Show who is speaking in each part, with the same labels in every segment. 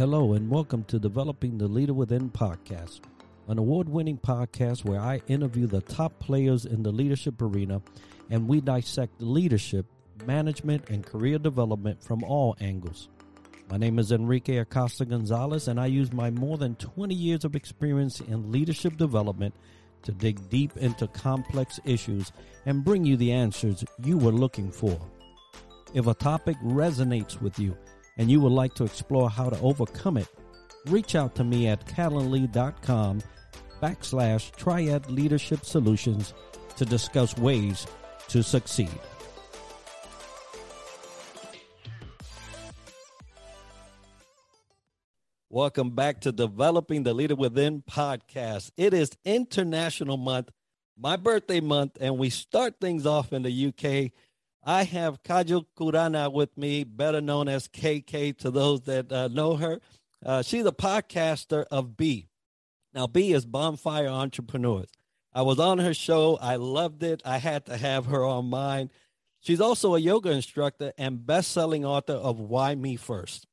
Speaker 1: Hello, and welcome to Developing the Leader Within podcast, an award winning podcast where I interview the top players in the leadership arena and we dissect leadership, management, and career development from all angles. My name is Enrique Acosta Gonzalez, and I use my more than 20 years of experience in leadership development to dig deep into complex issues and bring you the answers you were looking for. If a topic resonates with you, and you would like to explore how to overcome it, reach out to me at calendly.com backslash triad leadership solutions to discuss ways to succeed. Welcome back to Developing the Leader Within podcast. It is International Month, my birthday month, and we start things off in the UK I have Kajal Kurana with me, better known as KK to those that uh, know her. Uh, she's a podcaster of B. Now, B is Bonfire Entrepreneurs. I was on her show. I loved it. I had to have her on mine. She's also a yoga instructor and best-selling author of Why Me First.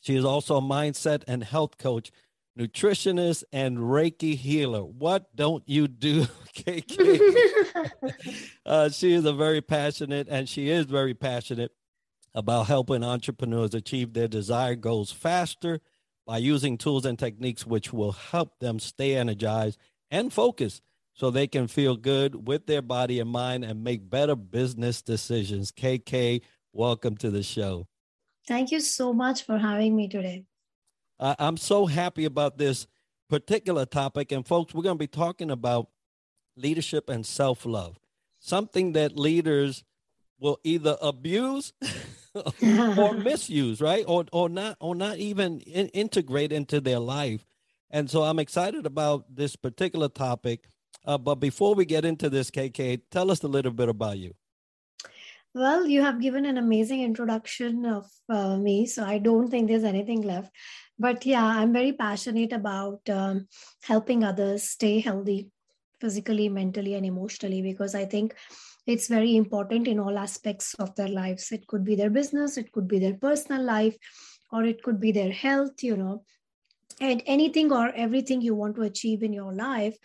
Speaker 1: She is also a mindset and health coach nutritionist, and Reiki healer. What don't you do, KK? uh, she is a very passionate, and she is very passionate about helping entrepreneurs achieve their desired goals faster by using tools and techniques which will help them stay energized and focused so they can feel good with their body and mind and make better business decisions. KK, welcome to the show.
Speaker 2: Thank you so much for having me today.
Speaker 1: Uh, I'm so happy about this particular topic. And folks, we're going to be talking about leadership and self love, something that leaders will either abuse or misuse, right? Or, or not, or not even in, integrate into their life. And so I'm excited about this particular topic. Uh, but before we get into this, KK, tell us a little bit about you.
Speaker 2: Well, you have given an amazing introduction of uh, me, so I don't think there's anything left but yeah i'm very passionate about um, helping others stay healthy physically mentally and emotionally because i think it's very important in all aspects of their lives. It could be their business it could be their personal life or it could be their health you know. And anything or everything you want to achieve in your life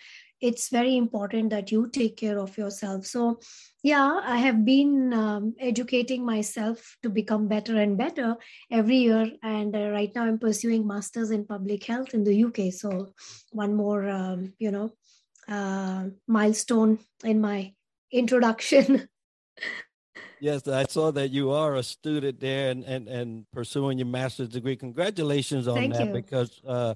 Speaker 2: it's very important that you take care of yourself. So yeah i have been um, educating myself to become better and better every year. And uh, right now i'm pursuing masters in public health in the uk so one more um, you know uh, milestone in my introduction.
Speaker 1: Yes i saw that you are a student there and and, and pursuing your master's degree. Congratulations on
Speaker 2: Thank
Speaker 1: that
Speaker 2: you.
Speaker 1: because uh,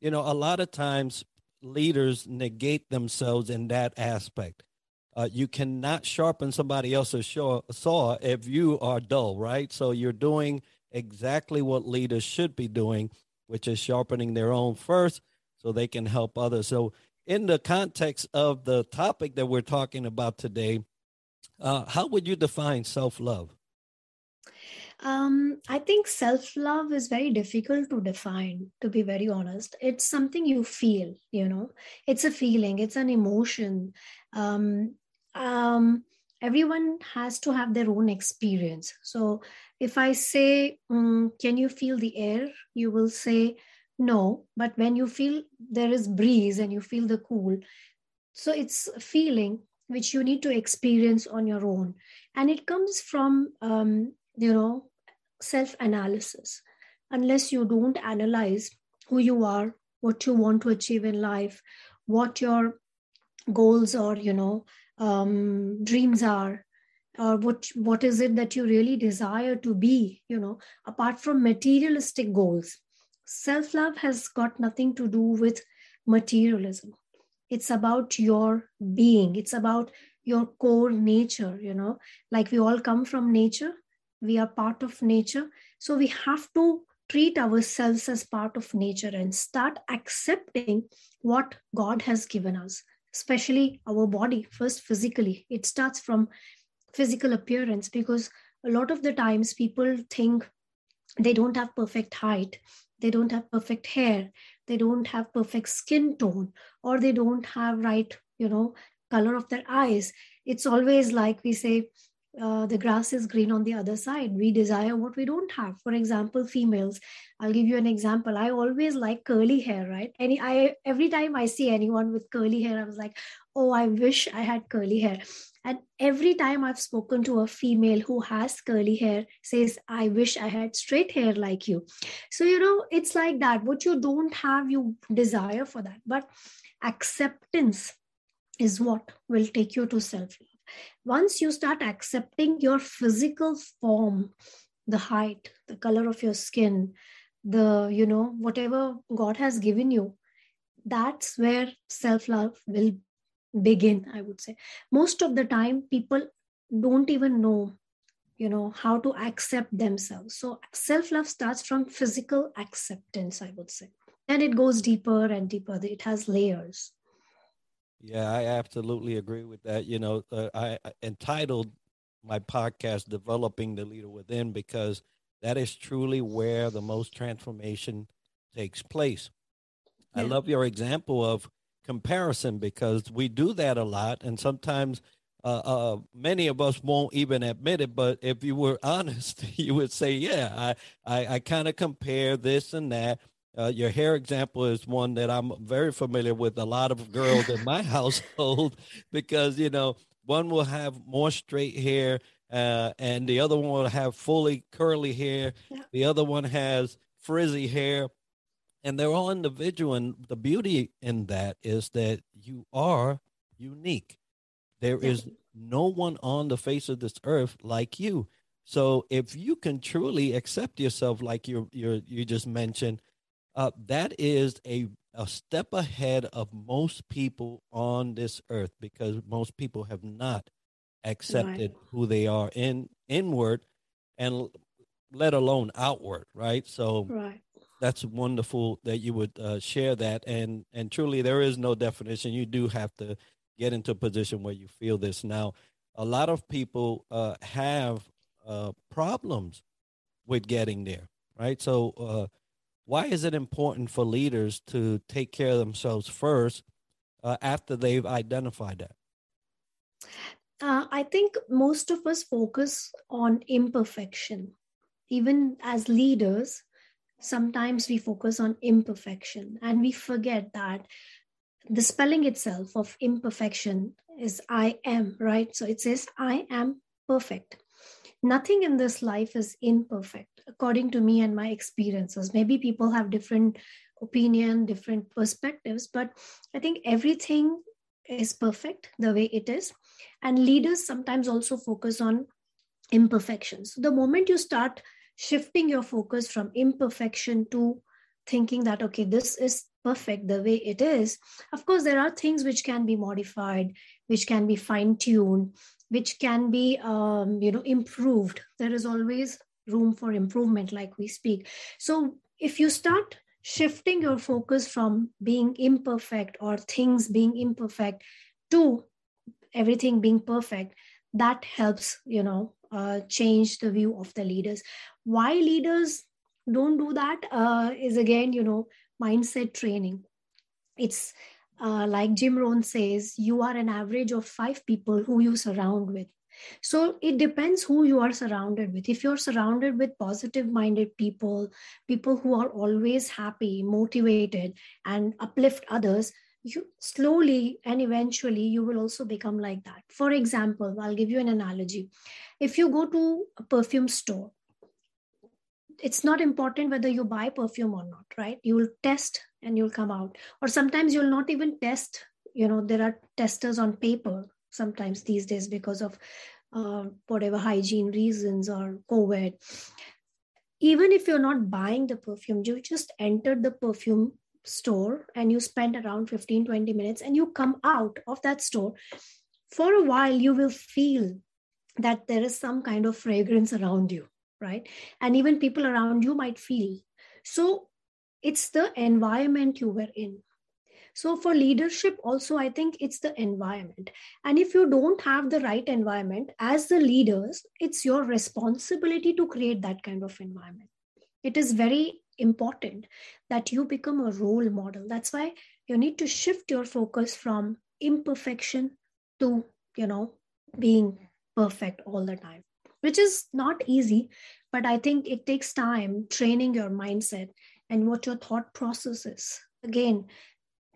Speaker 1: you know a lot of times leaders negate themselves in that aspect. Uh, you cannot sharpen somebody else's saw if you are dull, right? So you're doing exactly what leaders should be doing, which is sharpening their own first so they can help others. So, in the context of the topic that we're talking about today, uh, how would you define self love?
Speaker 2: Um, I think self love is very difficult to define, to be very honest. It's something you feel, you know, it's a feeling, it's an emotion. Um, um, everyone has to have their own experience. So if I say, um, Can you feel the air? you will say, No. But when you feel there is breeze and you feel the cool, so it's a feeling which you need to experience on your own and it comes from um, you know self analysis unless you don't analyze who you are what you want to achieve in life what your goals or you know um, dreams are or what what is it that you really desire to be you know apart from materialistic goals self love has got nothing to do with materialism. It's about your being. It's about your core nature you know. Like we all come from nature we are part of nature. So we have to treat ourselves as part of nature and start accepting what god has given us especially our body first physically. It starts from physical appearance because a lot of the times people think they don't have perfect height they don't have perfect hair they don't have perfect skin tone or they don't have right you know color of their eyes. It's always like we say uh, the grass is green on the other side. We desire what we don't have. For example, females. I'll give you an example. I always like curly hair, right? Any I every time I see anyone with curly hair, I was like, oh, I wish I had curly hair. And every time I've spoken to a female who has curly hair, says, I wish I had straight hair like you. So, you know, it's like that. What you don't have, you desire for that. But acceptance is what will take you to self love. Once you start accepting your physical form, the height, the color of your skin, the, you know, whatever God has given you, that's where self love will begin i would say. Most of the time people don't even know you know how to accept themselves. So self love starts from physical acceptance i would say. And it goes deeper and deeper. It has layers
Speaker 1: yeah i absolutely agree with that you know uh, I, I entitled my podcast developing the leader within because that is truly where the most transformation takes place yeah. i love your example of comparison because we do that a lot and sometimes uh, uh, many of us won't even admit it but if you were honest you would say yeah i i, I kind of compare this and that uh, your hair example is one that i'm very familiar with a lot of girls in my household because you know one will have more straight hair uh, and the other one will have fully curly hair. Yeah. the other one has frizzy hair. And they're all individual and the beauty in that is that you are unique. There is no one on the face of this earth like you. So if you can truly accept yourself like you you you just mentioned uh, that is a a step ahead of most people on this earth because most people have not accepted right. who they are in inward and let alone outward right? So
Speaker 2: right.
Speaker 1: that's wonderful that you would uh, share that. And and truly there is no definition. You do have to get into a position where you feel this. Now a lot of people uh, have uh, problems with getting there right? So uh, why is it important for leaders to take care of themselves first uh, after they've identified that
Speaker 2: uh, i think most of us focus on imperfection even as leaders sometimes we focus on imperfection and we forget that the spelling itself of imperfection is I am, right? So it says, I am perfect. Nothing in this life is imperfect, according to me and my experiences. Maybe people have different opinion, different perspectives, but I think everything is perfect the way it is. And leaders sometimes also focus on imperfections. The moment you start shifting your focus from imperfection to thinking that okay this is perfect the way it is of course there are things which can be modified which can be fine tuned which can be um, you know improved there is always room for improvement like we speak. So if you start shifting your focus from being imperfect or things being imperfect to everything being perfect that helps you know uh, change the view of the leaders. Why leaders don't do that uh, is again you know mindset training. It's uh, like jim rohn says you are an average of five people who you surround with so it depends who you are surrounded with. If you're surrounded with positive minded people people who are always happy motivated and uplift others you slowly and eventually you will also become like that. For example i'll give you an analogy. If you go to a perfume store it's not important whether you buy perfume or not right? You will test and you'll come out. Or sometimes you'll not even test you know there are testers on paper sometimes these days because of uh, whatever hygiene reasons or covid. Even if you're not buying the perfume you just entered the perfume store and you spend around 15 20 minutes and you come out of that store. For a while you will feel that there is some kind of fragrance around you right? And even people around you might feel. So it's the environment you were in so for leadership also i think it's the environment. And if you don't have the right environment as the leaders it's your responsibility to create that kind of environment. It is very important that you become a role model. That's why you need to shift your focus from imperfection to you know being perfect all the time which is not easy but i think it takes time training your mindset and what your thought process is. Again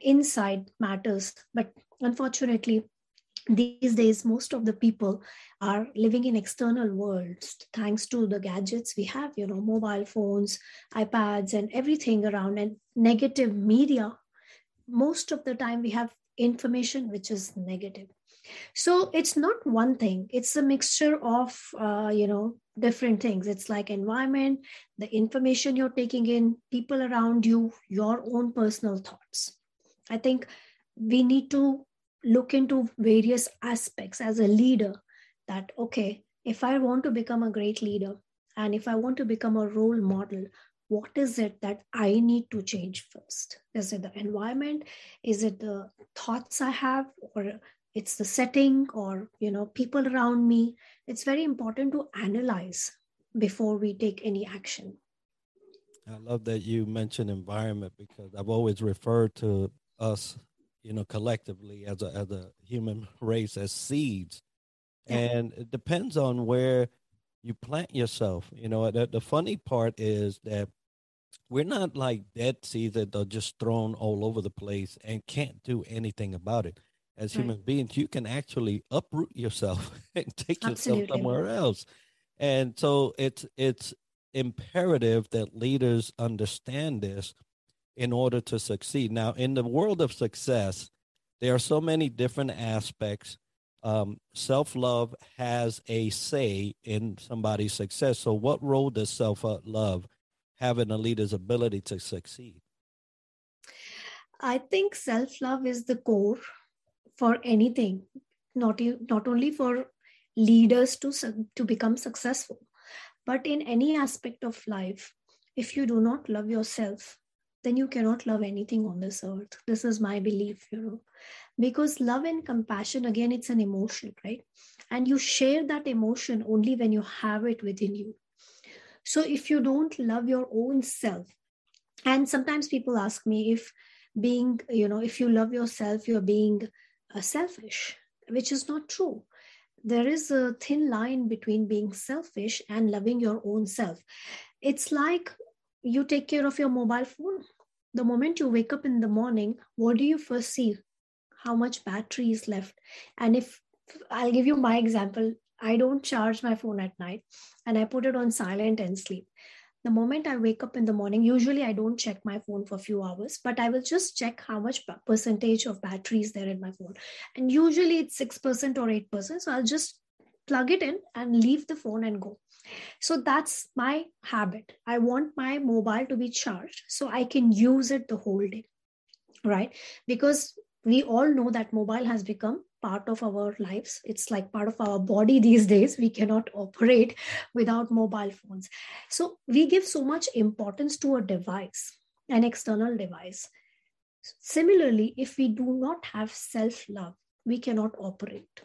Speaker 2: inside matters but unfortunately these days most of the people are living in external worlds thanks to the gadgets we have you know mobile phones ipads and everything around and negative media. Most of the time we have information which is negative. So it's not one thing. It's a mixture of uh, you know different things. It's like environment the information you're taking in people around you your own personal thoughts i think we need to look into various aspects as a leader that okay if i want to become a great leader and if i want to become a role model what is it that i need to change first? Is it the environment? Is it the thoughts i have or it's the setting or you know people around me? It's very important to analyze before we take any action.
Speaker 1: I love that you mentioned environment because i've always referred to us you know, collectively as a as a human race as seeds, yeah. and it depends on where you plant yourself. You know, the, the funny part is that we're not like dead seeds that are just thrown all over the place and can't do anything about it. As right. human beings, you can actually uproot yourself and take Absolutely. yourself somewhere else. And so it's it's imperative that leaders understand this in order to succeed. Now, in the world of success, there are so many different aspects. Um, self love has a say in somebody's success. So, what role does self love have in a leader's ability to succeed?
Speaker 2: I think self love is the core for anything, not, not only for leaders to, to become successful, but in any aspect of life. If you do not love yourself, then you cannot love anything on this earth. This is my belief, you know, because love and compassion, again, it's an emotion, right? And you share that emotion only when you have it within you. So if you don't love your own self, and sometimes people ask me if being, you know, if you love yourself, you're being uh, selfish, which is not true. There is a thin line between being selfish and loving your own self. It's like you take care of your mobile phone. The moment you wake up in the morning, what do you first see? How much battery is left? And if I'll give you my example, I don't charge my phone at night and I put it on silent and sleep. The moment I wake up in the morning, usually I don't check my phone for a few hours, but I will just check how much percentage of battery is there in my phone. And usually it's 6% or 8%. So I'll just plug it in and leave the phone and go. So that's my habit. I want my mobile to be charged so I can use it the whole day, right? Because we all know that mobile has become part of our lives. It's like part of our body these days. We cannot operate without mobile phones. So we give so much importance to a device, an external device. Similarly, if we do not have self love, we cannot operate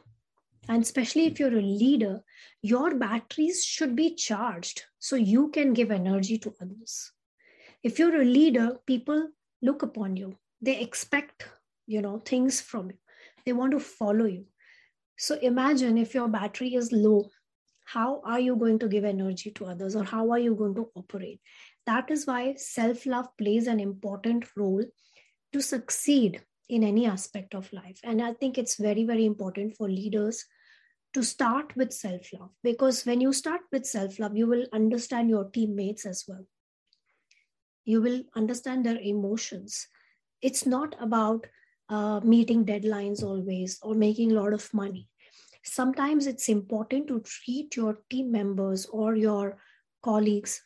Speaker 2: and especially if you're a leader your batteries should be charged so you can give energy to others. If you're a leader people look upon you. They expect you know things from you. They want to follow you. So imagine if your battery is low how are you going to give energy to others or how are you going to operate? That is why self love plays an important role to succeed in any aspect of life. And i think it's very very important for leaders to start with self love because when you start with self love, you will understand your teammates as well. You will understand their emotions. It's not about uh, meeting deadlines always or making a lot of money. Sometimes it's important to treat your team members or your colleagues,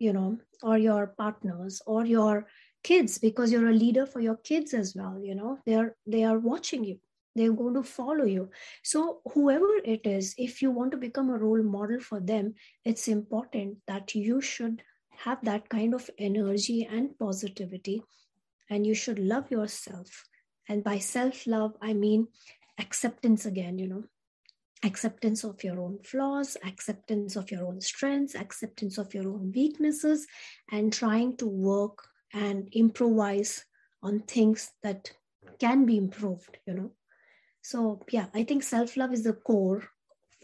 Speaker 2: you know, or your partners or your kids because you're a leader for your kids as well you know they're they are watching you they're going to follow you. So whoever it is if you want to become a role model for them it's important that you should have that kind of energy and positivity and you should love yourself. And by self love i mean acceptance again you know. Acceptance of your own flaws acceptance of your own strengths acceptance of your own weaknesses and trying to work and improvise on things that can be improved you know so, yeah, I think self love is the core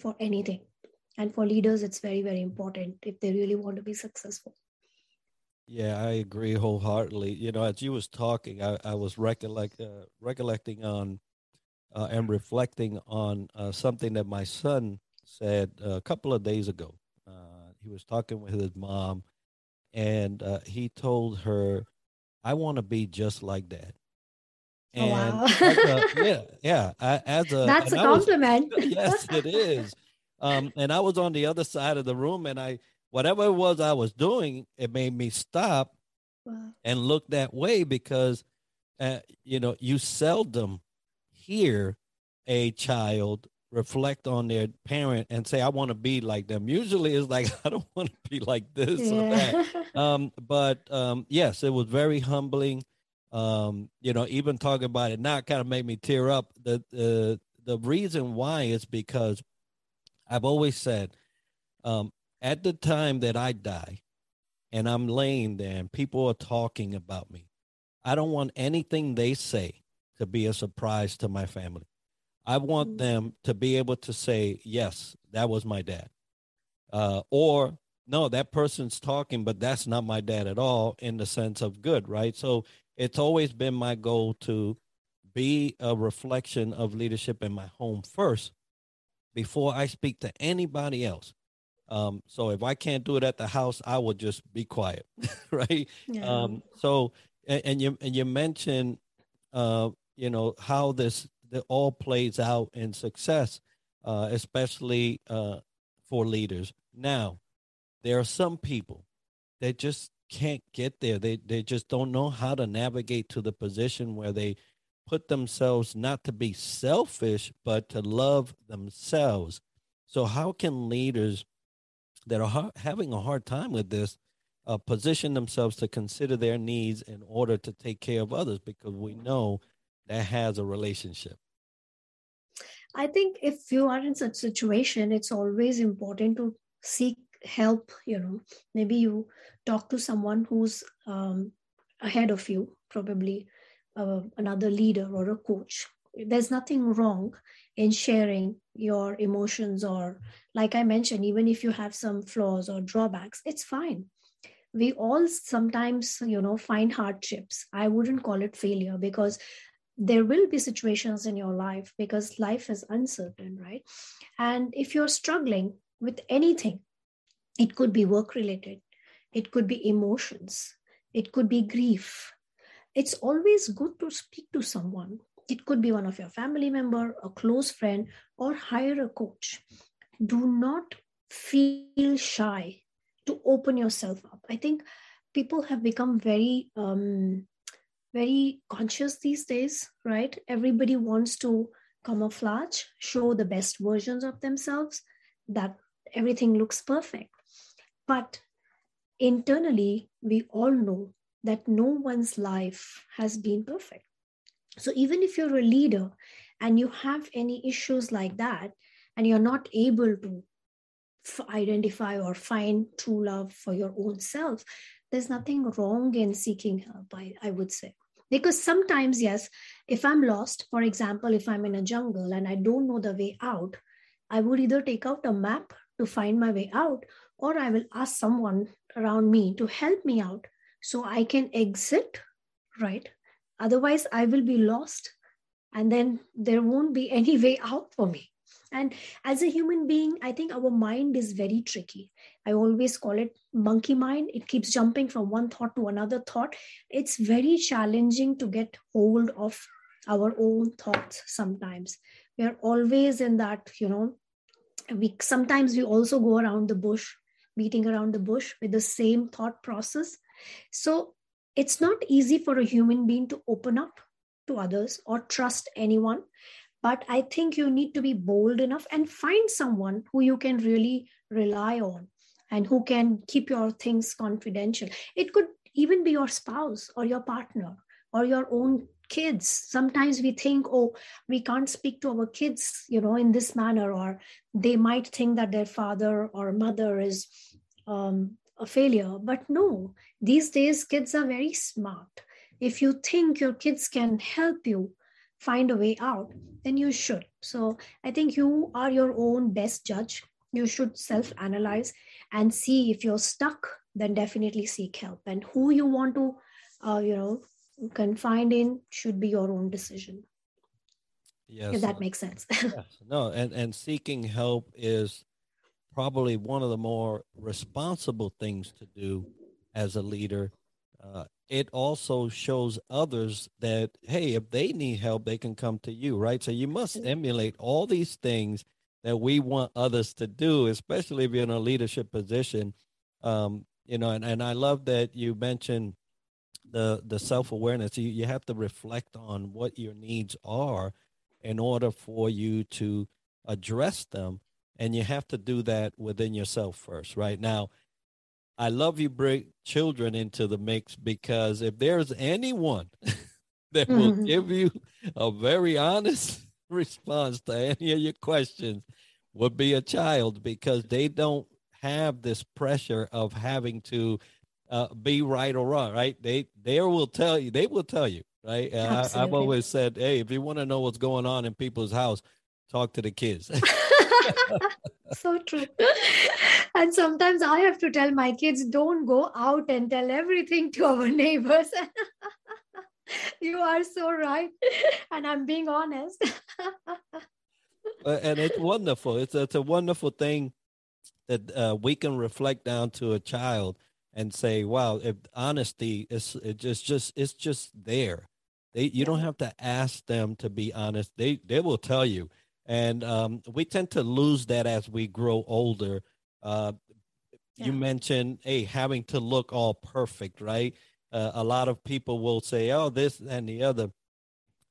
Speaker 2: for anything. And for leaders it's very very important if they really want to be successful.
Speaker 1: Yeah i agree wholeheartedly. You know as you was talking i, I was recollect, uh, recollecting on uh, and reflecting on uh, something that my son said a couple of days ago. Uh, he was talking with his mom and uh, he told her i want to be just like that
Speaker 2: and oh, wow.
Speaker 1: a, yeah yeah I, as a
Speaker 2: that's a compliment
Speaker 1: was, yes it is um, and I was on the other side of the room, and I whatever it was I was doing, it made me stop wow. and look that way because, uh, you know, you seldom hear a child reflect on their parent and say, "I want to be like them." Usually, it's like, "I don't want to be like this yeah. or that." um, but um, yes, it was very humbling. Um, you know, even talking about it now kind of made me tear up. The the the reason why is because I've always said, um, at the time that I die and I'm laying there and people are talking about me, I don't want anything they say to be a surprise to my family. I want mm-hmm. them to be able to say, yes, that was my dad. Uh, or, no, that person's talking, but that's not my dad at all in the sense of good, right? So it's always been my goal to be a reflection of leadership in my home first before I speak to anybody else. Um, so if I can't do it at the house, I will just be quiet, right? Yeah. Um, so and, and, you and you mentioned, uh, you know, how this the, all plays out in success, uh, especially uh, for leaders. Now, there are some people that just can't get there. They they just don't know how to navigate to the position where they put themselves not to be selfish, but to love themselves. So, how can leaders that are ha- having a hard time with this uh, position themselves to consider their needs in order to take care of others? Because we know that has a relationship.
Speaker 2: I think if you are in such a situation, it's always important to seek help. You know, maybe you talk to someone who's um, ahead of you, probably uh, another leader or a coach. There's nothing wrong in sharing your emotions or like i mentioned even if you have some flaws or drawbacks it's fine. We all sometimes you know find hardships. I wouldn't call it failure because there will be situations in your life because life is uncertain right? And if you're struggling with anything it could be work related it could be emotions it could be grief it's always good to speak to someone. It could be one of your family member, a close friend, or hire a coach. Do not feel shy to open yourself up. I think people have become very um, very conscious these days, right? Everybody wants to camouflage, show the best versions of themselves, that everything looks perfect. But internally, we all know that no one's life has been perfect. So even if you're a leader and you have any issues like that, and you're not able to f- identify or find true love for your own self, there's nothing wrong in seeking help, I, I would say. Because sometimes, yes, if I'm lost, for example, if I'm in a jungle and I don't know the way out, I would either take out a map to find my way out, or I will ask someone around me to help me out so I can exit, right? Otherwise, I will be lost and then there won't be any way out for me. And as a human being, I think our mind is very tricky. I always call it monkey mind. It keeps jumping from one thought to another thought. It's very challenging to get hold of our own thoughts sometimes. We are always in that, you know, we sometimes we also go around the bush, beating around the bush with the same thought process. So it's not easy for a human being to open up to others or trust anyone. But I think you need to be bold enough and find someone who you can really rely on and who can keep your things confidential. It could even be your spouse or your partner or your own kids sometimes we think oh we can't speak to our kids you know in this manner or they might think that their father or mother is um, a failure. But no, these days kids are very smart. If you think your kids can help you, find a way out, then you should. So I think you are your own best judge. You should self analyze and see if you're stuck, then definitely seek help. And who you want to, uh, you know, confine in should be your own decision. Yes. If that makes sense.
Speaker 1: yes. No, and, and seeking help is probably one of the more responsible things to do as a leader. Uh, it also shows others that hey if they need help they can come to you right? So you must emulate all these things that we want others to do especially if you're in a leadership position. Um, you know and, and i love that you mentioned the the self-awareness. You, you have to reflect on what your needs are in order for you to address them and you have to do that within yourself first right now I love you bring children into the mix because if there's anyone that will mm-hmm. give you a very honest response to any of your questions would be a child because they don't have this pressure of having to uh, be right or wrong, right? They they will tell you. They will tell you, right? I, have always said, hey, if you want to know what's going on in people's house, talk to the kids.
Speaker 2: so true. And sometimes I have to tell my kids, don't go out and tell everything to our neighbors. you are so right. And I'm being honest.
Speaker 1: and it's wonderful. It's, it's a wonderful thing that uh, we can reflect down to a child and say, wow, if honesty is it just just it's just there. They you yeah. don't have to ask them to be honest. They they will tell you and um, we tend to lose that as we grow older. Uh, yeah. You mentioned, hey, having to look all perfect, right? Uh, a lot of people will say, oh, this and the other.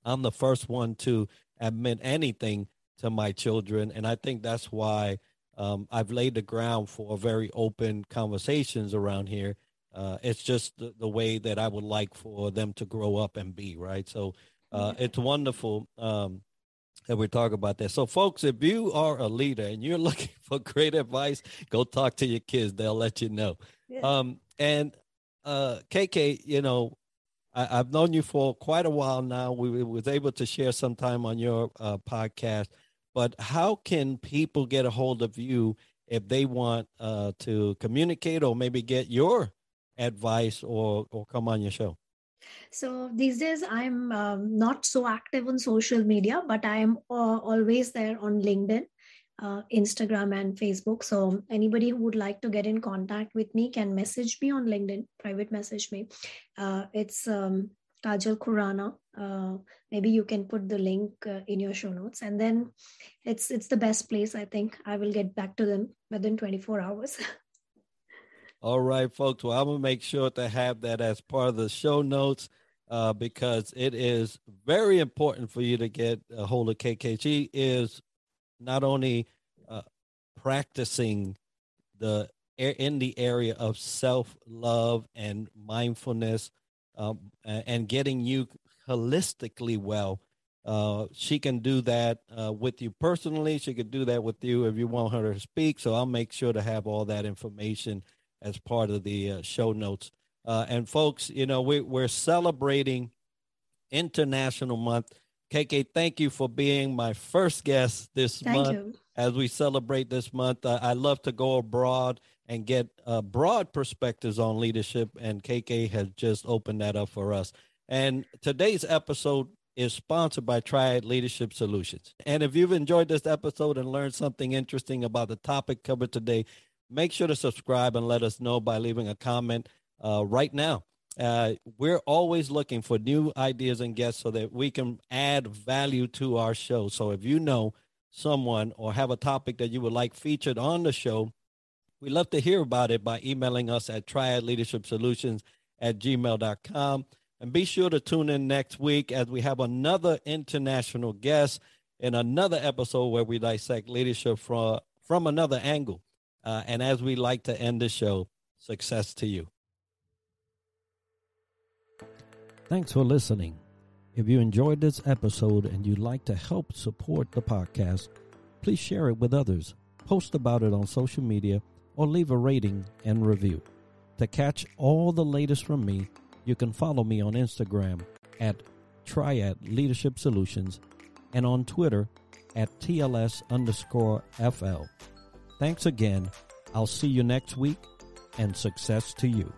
Speaker 1: I'm the first one to admit anything to my children, and I think that's why um, I've laid the ground for very open conversations around here. Uh, it's just the, the, way that I would like for them to grow up and be, right? So uh, it's wonderful um, that we talk about that. So, folks, if you are a leader and you're looking for great advice, go talk to your kids. They'll let you know. Yeah. Um, and uh, KK, you know, I, have known you for quite a while now. We, we was able to share some time on your uh, podcast, but how can people get a hold of you if they want uh, to communicate or maybe get your advice or or come on your show?
Speaker 2: So these days, I'm um, not so active on social media, but I am uh, always there on LinkedIn, uh, Instagram, and Facebook. So anybody who would like to get in contact with me can message me on LinkedIn, private message me. Uh, it's um, Kajal Kurana. Uh, maybe you can put the link uh, in your show notes, and then it's it's the best place. I think I will get back to them within 24 hours.
Speaker 1: All right, folks. Well, I'm going to make sure to have that as part of the show notes uh, because it is very important for you to get a hold of KKG is not only uh, practicing the in the area of self love and mindfulness um, and getting you holistically well. Uh, she can do that uh, with you personally. She could do that with you if you want her to speak. So I'll make sure to have all that information as part of the uh, show notes. Uh, and folks, you know, we, we're celebrating International Month. KK, thank you for being my first guest this thank month. You. As we celebrate this month, uh, I love to go abroad and get uh, broad perspectives on leadership, and KK has just opened that up for us. And today's episode is sponsored by Triad Leadership Solutions. And if you've enjoyed this episode and learned something interesting about the topic covered today, make sure to subscribe and let us know by leaving a comment uh, right now. Uh, we're always looking for new ideas and guests so that we can add value to our show. So if you know someone or have a topic that you would like featured on the show, we love to hear about it by emailing us at triad leadership solutions at gmail.com. And be sure to tune in next week as we have another international guest in another episode where we dissect leadership from, from another angle. Uh, and as we like to end the show, success to you. Thanks for listening. If you enjoyed this episode and you'd like to help support the podcast, please share it with others, post about it on social media, or leave a rating and review. To catch all the latest from me, you can follow me on Instagram at Triad Leadership Solutions and on Twitter at TLS underscore FL. Thanks again. I'll see you next week and success to you.